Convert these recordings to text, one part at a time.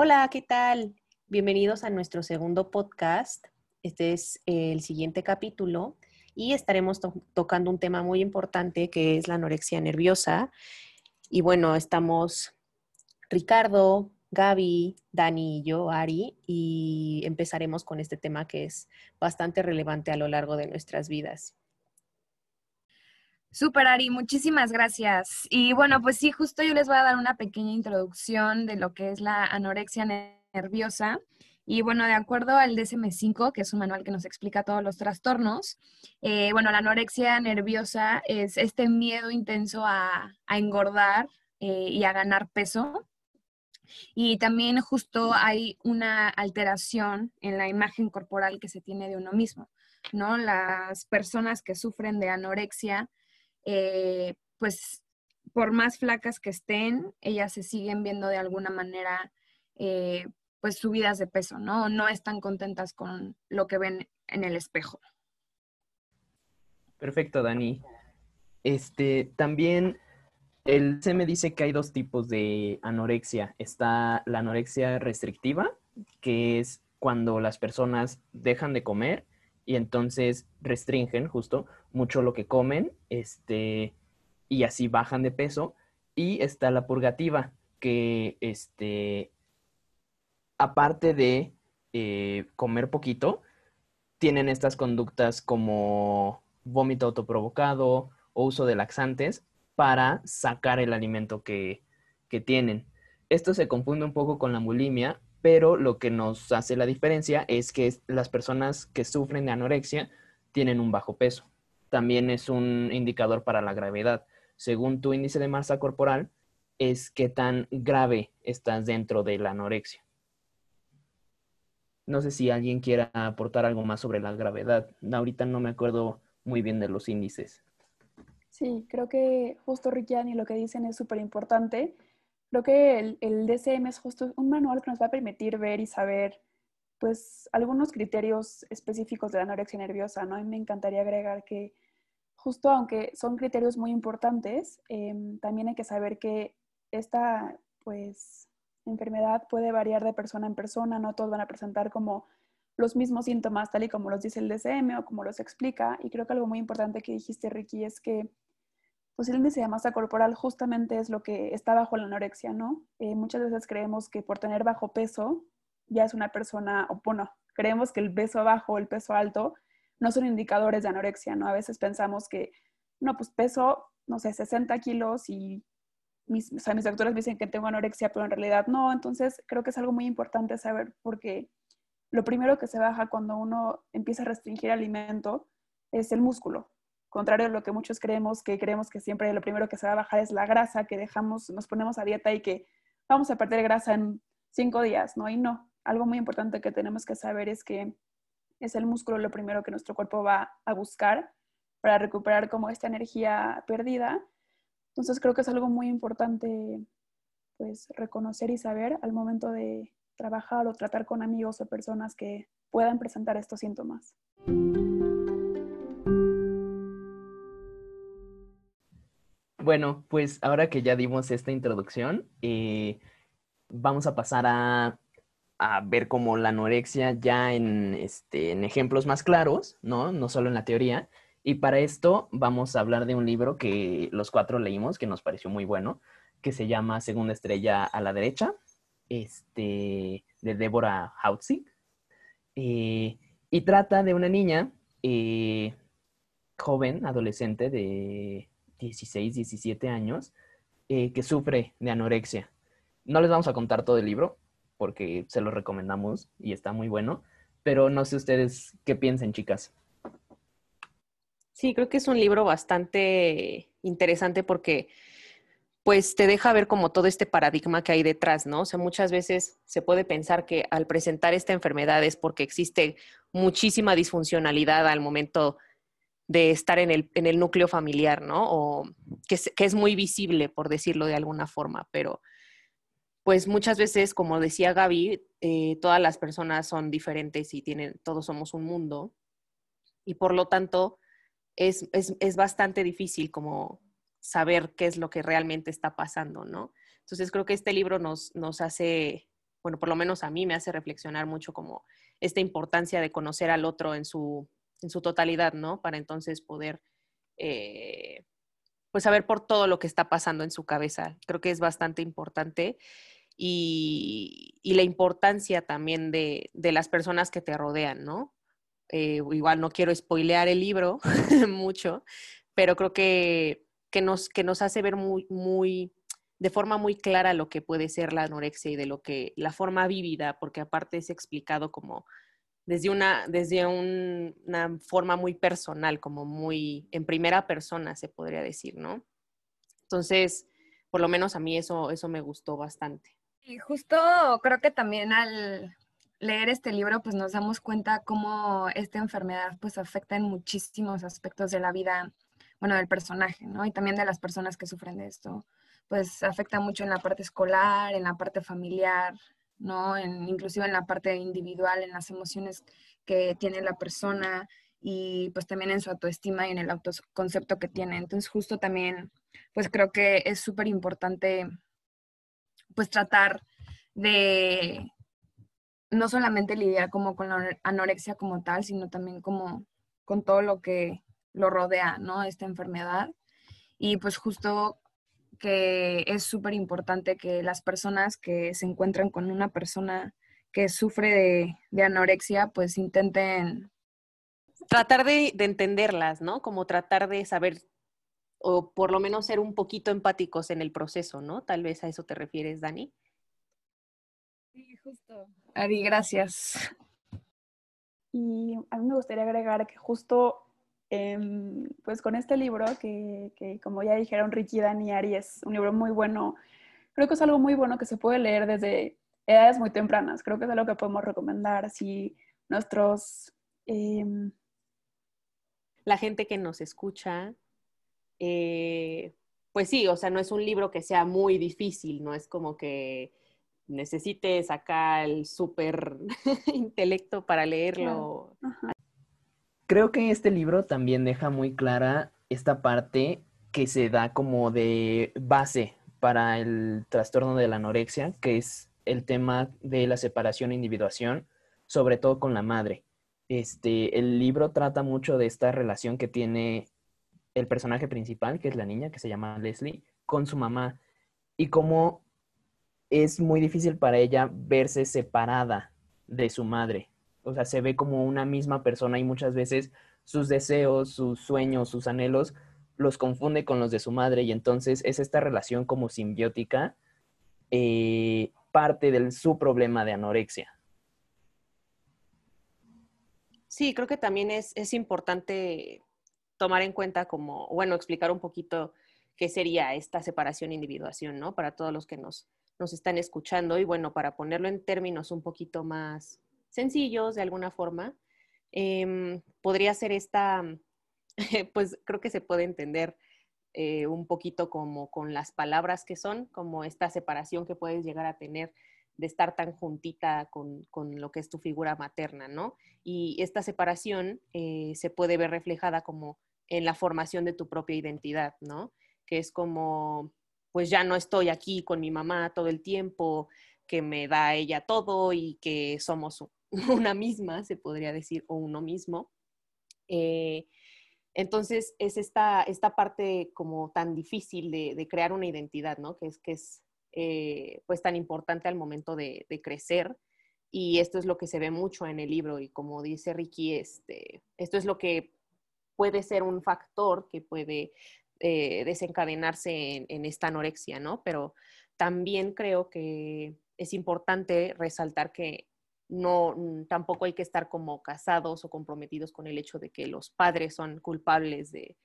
Hola, ¿qué tal? Bienvenidos a nuestro segundo podcast. Este es el siguiente capítulo y estaremos tocando un tema muy importante que es la anorexia nerviosa. Y bueno, estamos Ricardo, Gaby, Dani y yo, Ari, y empezaremos con este tema que es bastante relevante a lo largo de nuestras vidas. Super Ari, muchísimas gracias. Y bueno, pues sí, justo yo les voy a dar una pequeña introducción de lo que es la anorexia nerviosa. Y bueno, de acuerdo al DSM-5, que es un manual que nos explica todos los trastornos, eh, bueno, la anorexia nerviosa es este miedo intenso a, engordar eh, y a ganar peso. Y también justo hay una alteración en la imagen corporal que se tiene de uno mismo, ¿no? Las personas que sufren de anorexia eh, pues por más flacas que estén, ellas se siguen viendo de alguna manera, eh, pues subidas de peso, ¿no? No están contentas con lo que ven en el espejo. Perfecto, Dani. Este, también el me dice que hay dos tipos de anorexia. Está la anorexia restrictiva, que es cuando las personas dejan de comer y entonces restringen justo mucho lo que comen, este, y así bajan de peso. Y está la purgativa, que este, aparte de eh, comer poquito, tienen estas conductas como vómito autoprovocado o uso de laxantes para sacar el alimento que, que tienen. Esto se confunde un poco con la bulimia pero lo que nos hace la diferencia es que las personas que sufren de anorexia tienen un bajo peso. También es un indicador para la gravedad. Según tu índice de masa corporal, es qué tan grave estás dentro de la anorexia. No sé si alguien quiera aportar algo más sobre la gravedad. Ahorita no me acuerdo muy bien de los índices. Sí, creo que justo Ricky lo que dicen es súper importante Creo que el, el, DCM es justo un manual que nos va a permitir ver y saber pues algunos criterios específicos de la anorexia nerviosa, ¿no? Y me encantaría agregar que justo aunque son criterios muy importantes, em, también hay que saber que esta pues enfermedad puede variar de persona en persona, no todos van a presentar como los mismos síntomas tal y como los dice el DCM o como los explica. Y creo que algo muy importante que dijiste, Ricky, es que pues el índice de masa corporal justamente es lo que está bajo la anorexia, ¿no? Eh, muchas veces creemos que por tener bajo peso ya es una persona, o bueno, creemos que el peso bajo o el peso alto no son indicadores de anorexia, ¿no? A veces pensamos que, no, pues peso, no sé, 60 kilos y mis, o sea, mis doctores dicen que tengo anorexia, pero en realidad no. Entonces, creo que es algo muy importante saber porque lo primero que se baja cuando uno empieza a restringir alimento es el músculo contrario a lo que muchos creemos, que creemos que siempre lo primero que se va a bajar es la grasa, que dejamos, nos ponemos a dieta y que vamos a perder grasa en cinco días, ¿no? Y no, algo muy importante que tenemos que saber es que es el músculo lo primero que nuestro cuerpo va a buscar para recuperar como esta energía perdida. Entonces creo que es algo muy importante pues reconocer y saber al momento de trabajar o tratar con amigos o personas que puedan presentar estos síntomas. Bueno, pues ahora que ya dimos esta introducción, eh, vamos a pasar a, ver como la anorexia ya en, este, en ejemplos más claros, ¿no? No solo en la teoría. Y para esto vamos a hablar de un libro que los cuatro leímos, que nos pareció muy bueno, que se llama Segunda Estrella a la Derecha, este, de Deborah Hautzig. Eh, y trata de una niña eh, joven, adolescente de 16, 17 años, eh, que sufre de anorexia. No les vamos a contar todo el libro, porque se lo recomendamos y está muy bueno, pero no sé ustedes qué piensen, chicas. Sí, creo que es un libro bastante interesante porque pues te deja ver como todo este paradigma que hay detrás, ¿no? O sea, muchas veces se puede pensar que al presentar esta enfermedad es porque existe muchísima disfuncionalidad al momento de estar en el, en el núcleo familiar, ¿no? O que es, que es muy visible, por decirlo de alguna forma, pero pues muchas veces, como decía Gaby, eh, todas las personas son diferentes y tienen, todos somos un mundo, y por lo tanto es, es, es bastante difícil como saber qué es lo que realmente está pasando, ¿no? Entonces creo que este libro nos, nos hace bueno, por lo menos a mí me hace reflexionar mucho como esta importancia de conocer al otro en su, en su totalidad, ¿no? Para entonces poder, eh, pues, saber por todo lo que está pasando en su cabeza. Creo que es bastante importante. Y, y la importancia también de, de, las personas que te rodean, ¿no? Eh, igual no quiero spoilear el libro mucho, pero creo que, que, nos, que nos hace ver muy, muy, de forma muy clara lo que puede ser la anorexia y de lo que la forma vívida, porque aparte es explicado como desde una, desde una forma muy personal, como muy en primera persona, se podría decir, ¿no? Entonces, por lo menos a mí eso, eso me gustó bastante. Y justo creo que también al leer este libro, pues nos damos cuenta cómo esta enfermedad pues afecta en muchísimos aspectos de la vida, bueno, del personaje, ¿no? Y también de las personas que sufren de esto. Pues afecta mucho en la parte escolar, en la parte familiar, ¿no? En, inclusive en la parte individual, en las emociones que tiene la persona y pues también en su autoestima y en el autoconcepto que tiene. Entonces justo también pues creo que es súper importante pues tratar de no solamente lidiar como con la anorexia como tal, sino también como con todo lo que lo rodea, ¿no? Esta enfermedad. Y pues justo que es súper importante que las personas que se encuentran con una persona que sufre de, anorexia, pues intenten... Tratar de, de, entenderlas, ¿no? Como tratar de saber, o por lo menos ser un poquito empáticos en el proceso, ¿no? Tal vez a eso te refieres, Dani. Sí, justo. Ari, gracias. Y a mí me gustaría agregar que justo Em, pues con este libro, que, que, como ya dijeron Ricky, Dani, Ari, es un libro muy bueno. Creo que es algo muy bueno que se puede leer desde edades muy tempranas. Creo que es algo que podemos recomendar si nuestros... Eh... La gente que nos escucha, eh, pues sí, o sea, no es un libro que sea muy difícil, no es como que necesites acá el súper intelecto para leerlo. Creo que este libro también deja muy clara esta parte que se da como de base para el trastorno de la anorexia, que es el tema de la separación e individuación, sobre todo con la madre. Este, el libro trata mucho de esta relación que tiene el personaje principal, que es la niña, que se llama Leslie, con su mamá, y cómo es muy difícil para ella verse separada de su madre o sea, se ve como una misma persona y muchas veces sus deseos, sus sueños, sus anhelos los confunde con los de su madre y entonces es esta relación como simbiótica eh, parte de su problema de anorexia. Sí, creo que también es, es importante tomar en cuenta como, bueno, explicar un poquito qué sería esta separación e individuación, ¿no? Para todos los que nos, nos están escuchando y bueno, para ponerlo en términos un poquito más, sencillos de alguna forma, em, podría ser esta, pues creo que se puede entender eh, un poquito como con las palabras que son, como esta separación que puedes llegar a tener de estar tan juntita con, con lo que es tu figura materna, ¿no? Y esta separación eh, se puede ver reflejada como en la formación de tu propia identidad, ¿no? Que es como, pues ya no estoy aquí con mi mamá todo el tiempo, que me da ella todo y que somos una misma, se podría decir, o uno mismo. Eh, entonces, es esta, esta parte como tan difícil de, crear una identidad, ¿no? Que es, que es eh, pues tan importante al momento de, crecer. Y esto es lo que se ve mucho en el libro y como dice Ricky, este, esto es lo que puede ser un factor que puede eh, desencadenarse en, en, esta anorexia, ¿no? Pero también creo que es importante resaltar que no mm, tampoco hay que estar como casados o comprometidos con el hecho de que los padres son culpables de,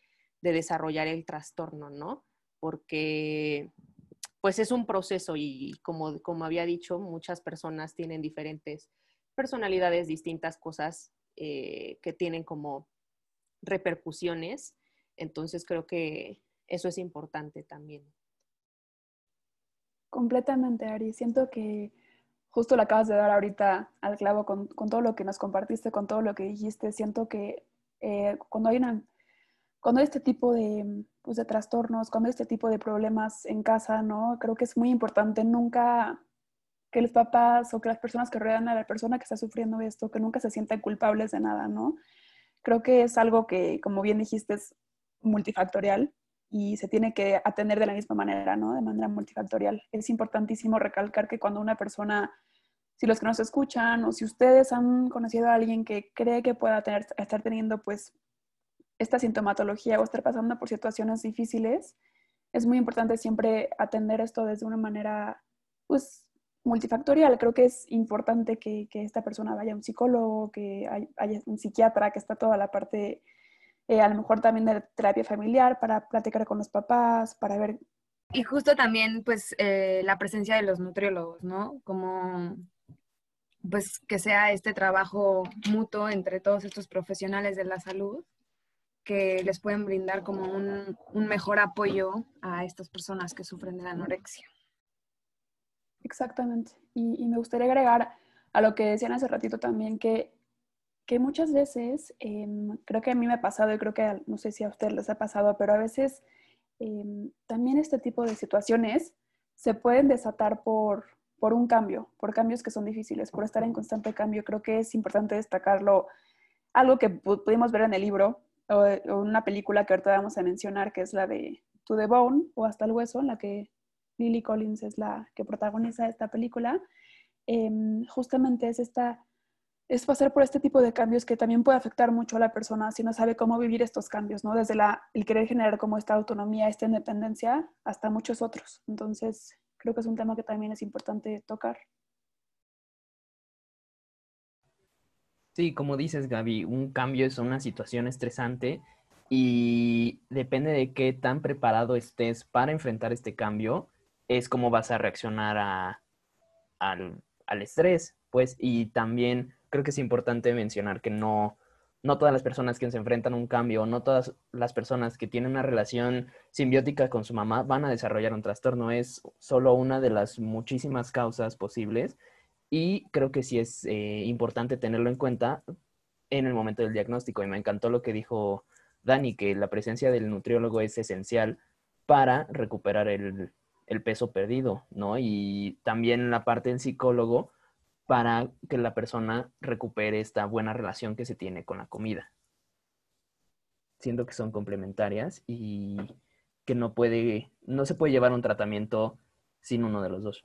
desarrollar el trastorno, ¿no? Porque pues es un proceso y como, como había dicho, muchas personas tienen diferentes personalidades, distintas cosas eh, que tienen como repercusiones. Entonces creo que eso es importante también. Completamente, Ari. Siento que justo le acabas de dar ahorita al clavo con, todo lo que nos compartiste, con todo lo que dijiste. Siento que eh, cuando hay cuando este tipo de, pues, de trastornos, cuando hay este tipo de problemas en casa, ¿no? Creo que es muy importante nunca que los papás o que las personas que rodean a la persona que está sufriendo esto, que nunca se sientan culpables de nada, ¿no? Creo que es algo que, como bien dijiste, es multifactorial y se tiene que atender de la misma manera, ¿no? De manera multifactorial. Es importantísimo recalcar que cuando una persona, si los que nos escuchan o si ustedes han conocido a alguien que cree que pueda estar teniendo pues esta sintomatología o estar pasando por situaciones difíciles, es muy importante siempre atender esto desde una manera pues multifactorial. Creo que es importante que, esta persona vaya a un psicólogo, que haya un psiquiatra, que está toda la parte, eh, a lo mejor también de terapia familiar, para platicar con los papás, para ver. Y justo también, pues, eh, la presencia de los nutriólogos, ¿no? Como, pues, que sea este trabajo mutuo entre todos estos profesionales de la salud que les pueden brindar como un, un mejor apoyo a estas personas que sufren de la anorexia. Exactamente. Y, me gustaría agregar a lo que decían hace ratito también, que, que muchas veces, em, creo que a mí me ha pasado y creo que no sé si a ustedes les ha pasado, pero a veces em, también este tipo de situaciones se pueden desatar por, por un cambio, por cambios que son difíciles, por estar en constante cambio. Creo que es importante destacarlo, algo que pudimos ver en el libro o, o una película que ahorita vamos a mencionar, que es la de To the Bone o Hasta el Hueso, en la que Lily Collins es la que protagoniza esta película, em, justamente es esta es pasar por este tipo de cambios que también puede afectar mucho a la persona si no sabe cómo vivir estos cambios, ¿no? Desde la, el querer generar como esta autonomía, esta independencia, hasta muchos otros. Entonces, creo que es un tema que también es importante tocar. Sí, como dices, Gaby, un cambio es una situación estresante y depende de qué tan preparado estés para enfrentar este cambio, es cómo vas a reaccionar al, estrés, pues, y también creo que es importante mencionar que no, no todas las personas que se enfrentan a un cambio, no todas las personas que tienen una relación simbiótica con su mamá van a desarrollar un trastorno, es solo una de las muchísimas causas posibles y creo que sí es eh, importante tenerlo en cuenta en el momento del diagnóstico y me encantó lo que dijo Dani, que la presencia del nutriólogo es esencial para recuperar el, el peso perdido, ¿no? Y también la parte del psicólogo para que la persona recupere esta buena relación que se tiene con la comida. Siento que son complementarias y que no puede, no se puede llevar un tratamiento sin uno de los dos.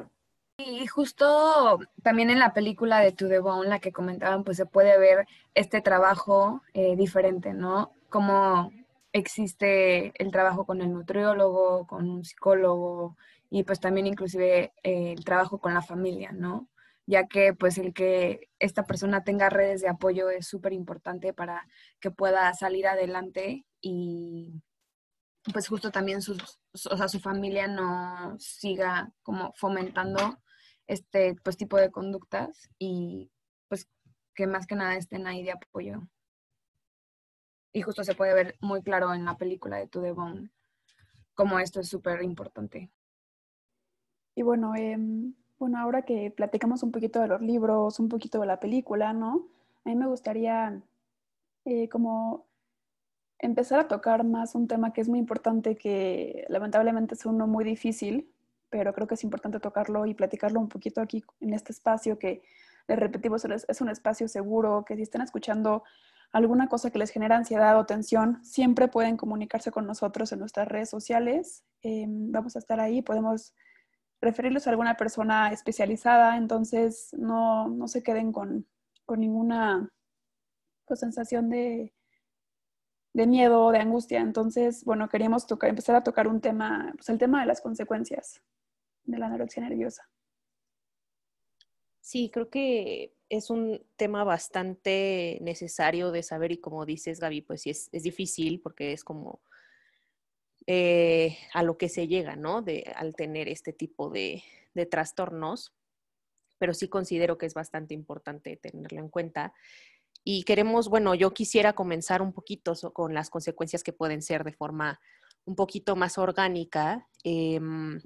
Y justo también en la película de To The Bone, la que comentaban, pues se puede ver este trabajo eh, diferente, ¿no? Como existe el trabajo con el nutriólogo, con un psicólogo y pues también inclusive eh, el trabajo con la familia, ¿no? Ya que pues el que esta persona tenga redes de apoyo es súper importante para que pueda salir adelante y pues justo también sus, o sea, su familia no siga como fomentando este pues tipo de conductas y pues que más que nada estén ahí de apoyo y justo se puede ver muy claro en la película de To The Bone cómo esto es súper importante. Y bueno, em, bueno, ahora que platicamos un poquito de los libros, un poquito de la película, ¿no? A mí me gustaría eh, como empezar a tocar más un tema que es muy importante, que lamentablemente es uno muy difícil, pero creo que es importante tocarlo y platicarlo un poquito aquí en este espacio que, les repetimos, es un espacio seguro, que si están escuchando alguna cosa que les genera ansiedad o tensión, siempre pueden comunicarse con nosotros en nuestras redes sociales. Em, vamos a estar ahí, podemos referirlos a alguna persona especializada, entonces no, no se queden con, con ninguna pues, sensación de, de miedo o de angustia. Entonces, bueno, queríamos empezar a tocar un tema, pues el tema de las consecuencias de la anorexia nerviosa. Sí, creo que es un tema bastante necesario de saber y como dices, Gaby, pues sí es, difícil porque es como eh, a lo que se llega, ¿no? De, al tener este tipo de, de trastornos, pero sí considero que es bastante importante tenerlo en cuenta. Y queremos, bueno, yo quisiera comenzar un poquito con las consecuencias que pueden ser de forma un poquito más orgánica, em,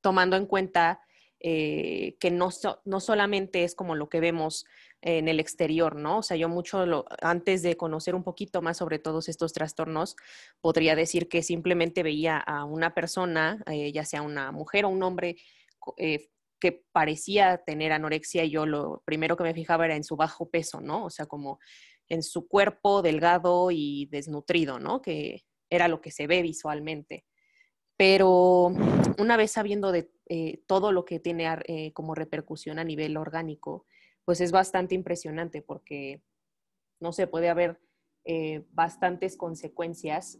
tomando en cuenta eh, que no, no solamente es como lo que vemos en el exterior, ¿no? O sea, yo mucho lo, antes de conocer un poquito más sobre todos estos trastornos, podría decir que simplemente veía a una persona, eh, ya sea una mujer o un hombre, eh, que parecía tener anorexia y yo lo primero que me fijaba era en su bajo peso, ¿no? O sea, como en su cuerpo delgado y desnutrido, ¿no? Que era lo que se ve visualmente. Pero una vez sabiendo de eh, todo lo que tiene eh, como repercusión a nivel orgánico, pues es bastante impresionante porque, no sé, puede haber eh, bastantes consecuencias.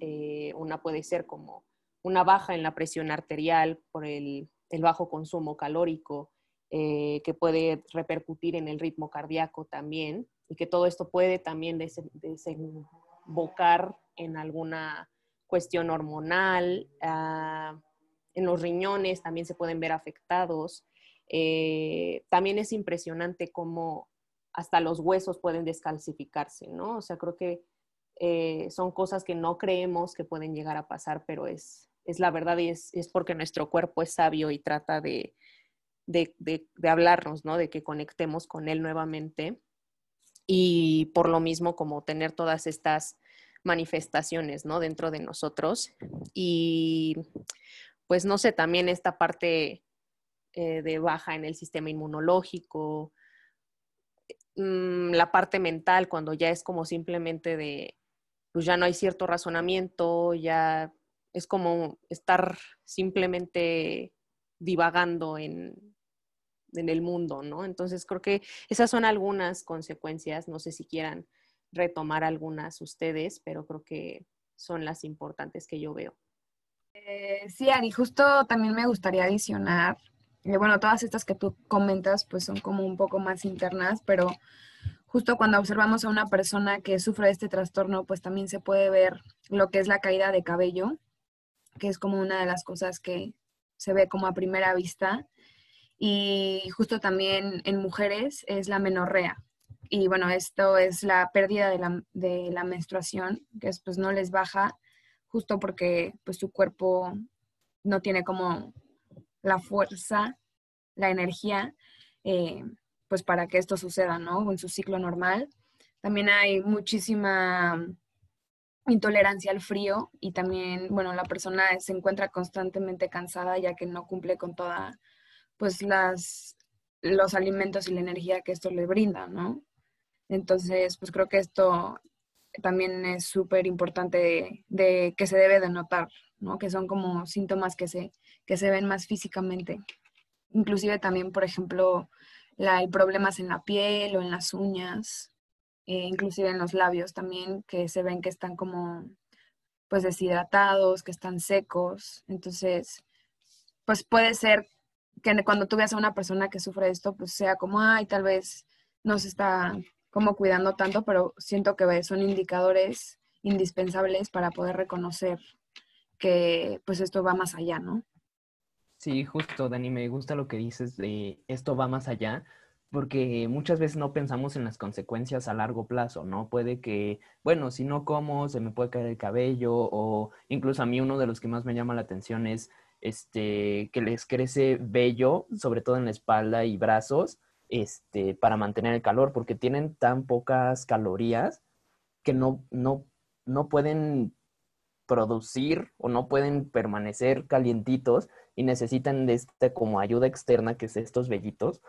una puede ser como una baja en la presión arterial por el, bajo consumo calórico, que puede repercutir en el ritmo cardíaco también, y que todo esto puede también desembocar en alguna cuestión hormonal, ah, en los riñones también se pueden ver afectados. Eh, también es impresionante cómo hasta los huesos pueden descalcificarse, ¿no? O sea, creo que eh, son cosas que no creemos que pueden llegar a pasar, pero es, es la verdad y es, es, porque nuestro cuerpo es sabio y trata de, de, de, de, hablarnos, ¿no? De que conectemos con él nuevamente. Y por lo mismo, como tener todas estas manifestaciones, ¿no? Dentro de nosotros. Y pues no sé, también esta parte eh, de baja en el sistema inmunológico, mm, la parte mental, cuando ya es como simplemente de, pues ya no hay cierto razonamiento, ya es como estar simplemente divagando en, en el mundo, ¿no? Entonces creo que esas son algunas consecuencias, no sé si quieran retomar algunas ustedes, pero creo que son las importantes que yo veo. Eh, sí, Ari, justo también me gustaría adicionar, eh, bueno, todas estas que tú comentas pues son como un poco más internas, pero justo cuando observamos a una persona que sufre este trastorno, pues también se puede ver lo que es la caída de cabello, que es como una de las cosas que se ve como a primera vista. Y justo también en mujeres es la menorrea, y bueno, esto es la pérdida de la, de la menstruación, que es, pues no les baja justo porque pues su cuerpo no tiene como la fuerza, la energía, eh, pues para que esto suceda, ¿no? En su ciclo normal. También hay muchísima intolerancia al frío y también, bueno, la persona se encuentra constantemente cansada ya que no cumple con toda, pues las, los alimentos y la energía que esto le brinda, ¿no? Entonces, pues creo que esto también es súper importante de, que se debe de notar, ¿no? Que son como síntomas que se, que se ven más físicamente. Inclusive también, por ejemplo, la, hay problemas en la piel o en las uñas, eh, inclusive en los labios también, que se ven que están como pues deshidratados, que están secos. Entonces, pues puede ser que cuando tú veas a una persona que sufre esto, pues sea como, ay, tal vez no se está como cuidando tanto, pero siento que son indicadores indispensables para poder reconocer que pues esto va más allá, ¿no? Sí, justo, Dani, me gusta lo que dices de esto va más allá, porque muchas veces no pensamos en las consecuencias a largo plazo, ¿no? Puede que, bueno, si no como, se me puede caer el cabello, o incluso a mí uno de los que más me llama la atención es este, que les crece vello, sobre todo en la espalda y brazos, este, para mantener el calor, porque tienen tan pocas calorías que no, no, no pueden producir o no pueden permanecer calientitos y necesitan de esta como ayuda externa, que es estos vellitos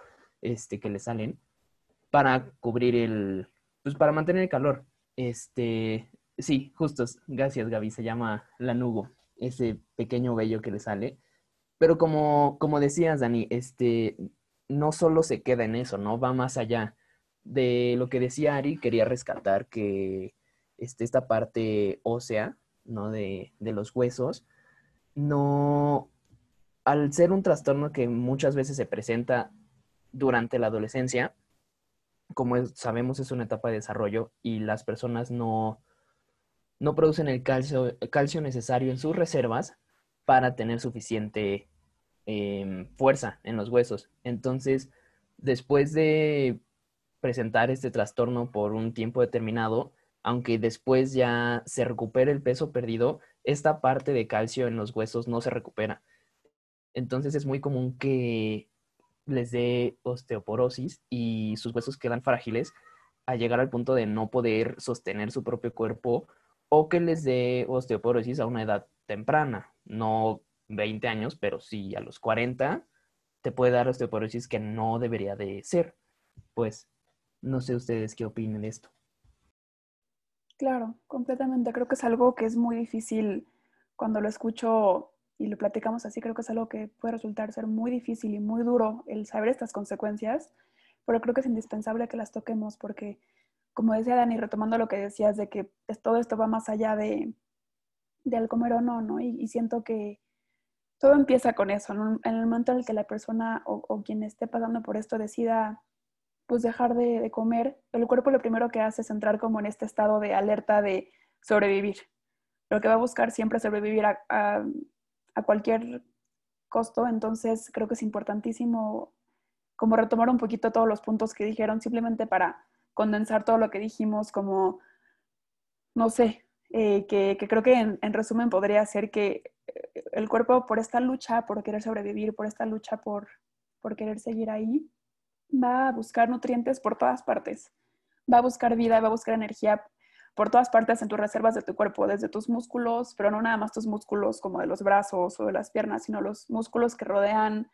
este, que le salen, para cubrir el, pues para mantener el calor. Este, sí, justo, gracias Gaby, se llama lanugo, ese pequeño vello que le sale. Pero como, como decías, Dani, este, no solo se queda en eso, ¿no? Va más allá. De lo que decía Ari, quería rescatar que este, esta parte ósea, ¿no? De, de los huesos, no, al ser un trastorno que muchas veces se presenta durante la adolescencia, como sabemos es una etapa de desarrollo y las personas no, no producen el calcio, el calcio necesario en sus reservas para tener suficiente Em, fuerza en los huesos. Entonces, después de presentar este trastorno por un tiempo determinado, aunque después ya se recupere el peso perdido, esta parte de calcio en los huesos no se recupera. Entonces es muy común que les dé osteoporosis y sus huesos quedan frágiles a llegar al punto de no poder sostener su propio cuerpo o que les dé osteoporosis a una edad temprana, no 20 años, pero sí a los 40, te puede dar osteoporosis que no debería de ser. Pues no sé ustedes qué opinen de esto. Claro, completamente. Creo que es algo que es muy difícil cuando lo escucho y lo platicamos así. Creo que es algo que puede resultar ser muy difícil y muy duro el saber estas consecuencias, pero creo que es indispensable que las toquemos porque, como decía Dani, retomando lo que decías de que todo esto va más allá de, del comer o no, ¿no? Y, siento que todo empieza con eso, en el momento en el que la persona o, quien esté pasando por esto decida pues dejar de, comer, el cuerpo lo primero que hace es entrar como en este estado de alerta de sobrevivir. Lo que va a buscar siempre es sobrevivir a, a cualquier costo, entonces creo que es importantísimo como retomar un poquito todos los puntos que dijeron, simplemente para condensar todo lo que dijimos, como, no sé, eh, que, creo que en, resumen podría ser que el cuerpo por esta lucha, por querer sobrevivir, por esta lucha por, por querer seguir ahí, va a buscar nutrientes por todas partes, va a buscar vida, va a buscar energía por todas partes en tus reservas de tu cuerpo, desde tus músculos, pero no nada más tus músculos como de los brazos o de las piernas, sino los músculos que rodean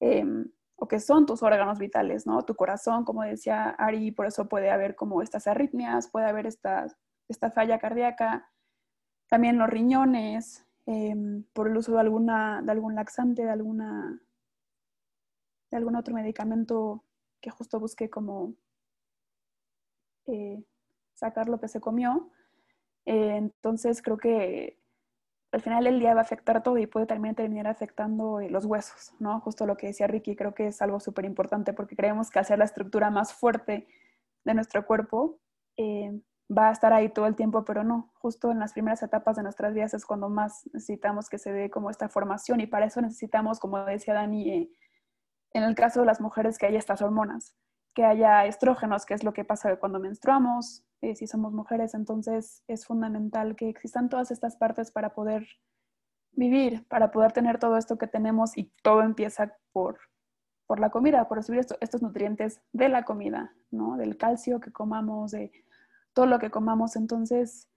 em, o que son tus órganos vitales, ¿no? Tu corazón, como decía Ari, por eso puede haber como estas arritmias, puede haber esta, esta falla cardíaca, también los riñones, em, por el uso de, alguna, de algún laxante, de, alguna, de algún otro medicamento que justo busque como eh, sacar lo que se comió. Eh, entonces creo que al final el día va a afectar todo y puede también terminar afectando eh, los huesos, ¿no? Justo lo que decía Ricky, creo que es algo súper importante porque creemos que hacer la estructura más fuerte de nuestro cuerpo va a estar ahí todo el tiempo, pero no, justo en las primeras etapas de nuestras vidas es cuando más necesitamos que se dé como esta formación y para eso necesitamos, como decía Dani, en el caso de las mujeres, que haya estas hormonas, que haya estrógenos, que es lo que pasa cuando menstruamos, eh, si somos mujeres, entonces es fundamental que existan todas estas partes para poder vivir, para poder tener todo esto que tenemos y todo empieza por, por la comida, por recibir estos nutrientes de la comida, ¿no? Del calcio que comamos, de todo lo que comamos. Entonces,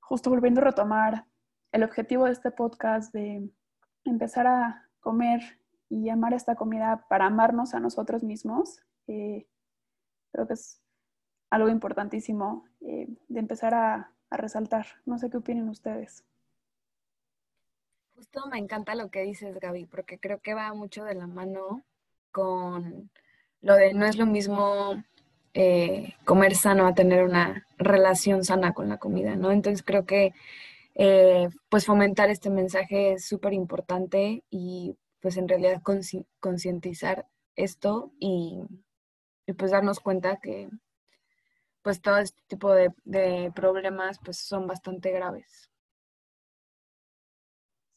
justo volviendo a retomar el objetivo de este podcast de empezar a comer y amar esta comida para amarnos a nosotros mismos, eh, creo que es algo importantísimo eh, de empezar a, resaltar. No sé qué opinen ustedes. Justo me encanta lo que dices, Gaby, porque creo que va mucho de la mano con lo de no es lo mismo eh, comer sano a tener una relación sana con la comida, ¿no? Entonces creo que eh, pues fomentar este mensaje es súper importante y pues en realidad concientizar esto y, y pues darnos cuenta que pues todo este tipo de, problemas pues son bastante graves.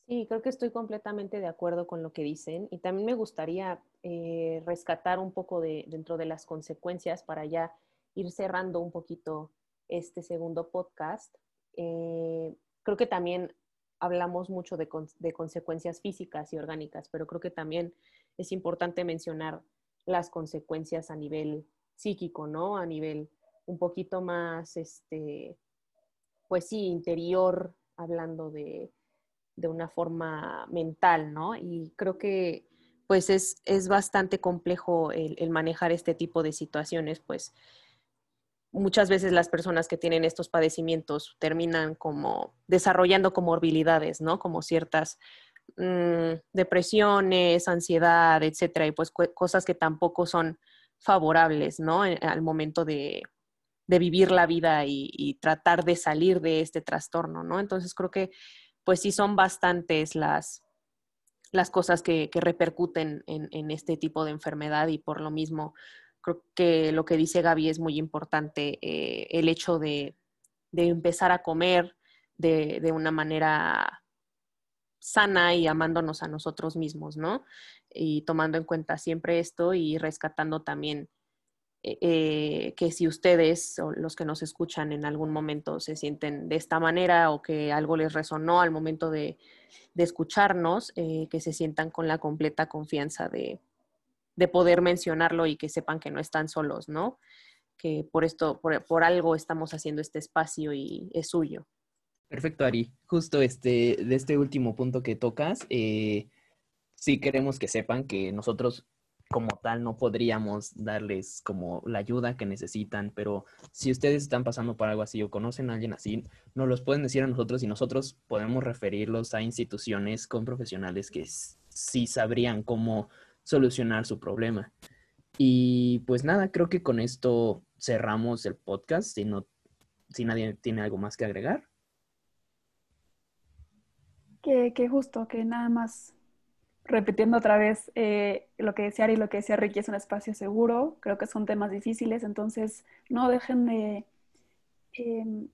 Sí, creo que estoy completamente de acuerdo con lo que dicen y también me gustaría eh, rescatar un poco de, dentro de las consecuencias para ya ir cerrando un poquito este segundo podcast. Eh, creo que también hablamos mucho de, de, consecuencias físicas y orgánicas, pero creo que también es importante mencionar las consecuencias a nivel psíquico, ¿no? A nivel un poquito más, este, pues sí, interior, hablando de, una forma mental, ¿no? Y creo que pues es, es bastante complejo el, manejar este tipo de situaciones, pues muchas veces las personas que tienen estos padecimientos terminan como desarrollando comorbilidades, ¿no? Como ciertas mm, depresiones, ansiedad, etcétera, y pues cosas que tampoco son favorables, ¿no? al momento de, de vivir la vida y, tratar de salir de este trastorno, ¿no? Entonces creo que pues sí son bastantes las, las cosas que, repercuten en, este tipo de enfermedad y por lo mismo creo que lo que dice Gaby es muy importante, eh, el hecho de, empezar a comer de, de, una manera sana y amándonos a nosotros mismos, ¿no? Y tomando en cuenta siempre esto y rescatando también eh, eh, que si ustedes o los que nos escuchan en algún momento se sienten de esta manera o que algo les resonó al momento de, escucharnos, eh, que se sientan con la completa confianza de, poder mencionarlo y que sepan que no están solos, ¿no? Que por esto, por, algo estamos haciendo este espacio y es suyo. Perfecto, Ari. Justo este, de este último punto que tocas, sí queremos que sepan que nosotros como tal no podríamos darles como la ayuda que necesitan, pero si ustedes están pasando por algo así o conocen a alguien así, nos los pueden decir a nosotros y nosotros podemos referirlos a instituciones con profesionales que sí sabrían cómo solucionar su problema. Y pues nada, creo que con esto cerramos el podcast, si, no, si nadie tiene algo más que agregar. Que, que justo, que nada más repitiendo otra vez eh, lo que decía Ari y lo que decía Ricky, es un espacio seguro. Creo que son temas difíciles, entonces no dejen de, em,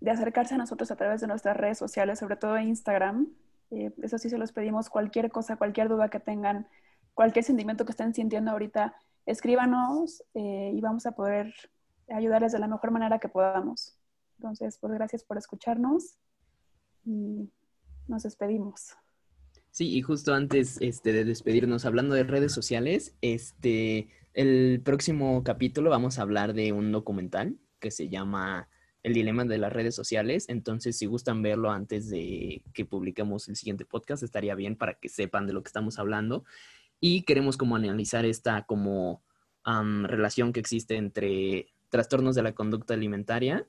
de acercarse a nosotros a través de nuestras redes sociales, sobre todo Instagram. Eh, eso sí se los pedimos, cualquier cosa, cualquier duda que tengan, cualquier sentimiento que estén sintiendo ahorita, escríbanos eh, y vamos a poder ayudarles de la mejor manera que podamos. Entonces, pues gracias por escucharnos y nos despedimos. Sí, y justo antes este, de despedirnos, hablando de redes sociales, este, el próximo capítulo vamos a hablar de un documental que se llama El dilema de las redes sociales. Entonces, si gustan verlo antes de que publiquemos el siguiente podcast, estaría bien para que sepan de lo que estamos hablando. Y queremos como analizar esta como relación que existe entre trastornos de la conducta alimentaria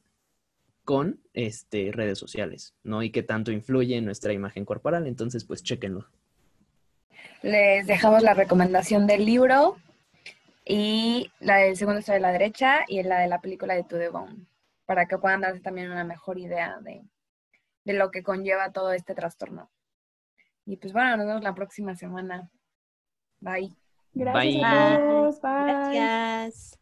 con este, redes sociales, ¿no? Y qué tanto influye en nuestra imagen corporal. Entonces, pues chéquenlo. Les dejamos la recomendación del libro y la del segundo está de la derecha y la de la película de To The Bone, para que puedan darse también una mejor idea de, de lo que conlleva todo este trastorno. Y pues bueno, nos vemos la próxima semana. Bye. Gracias a todos. Bye. Gracias.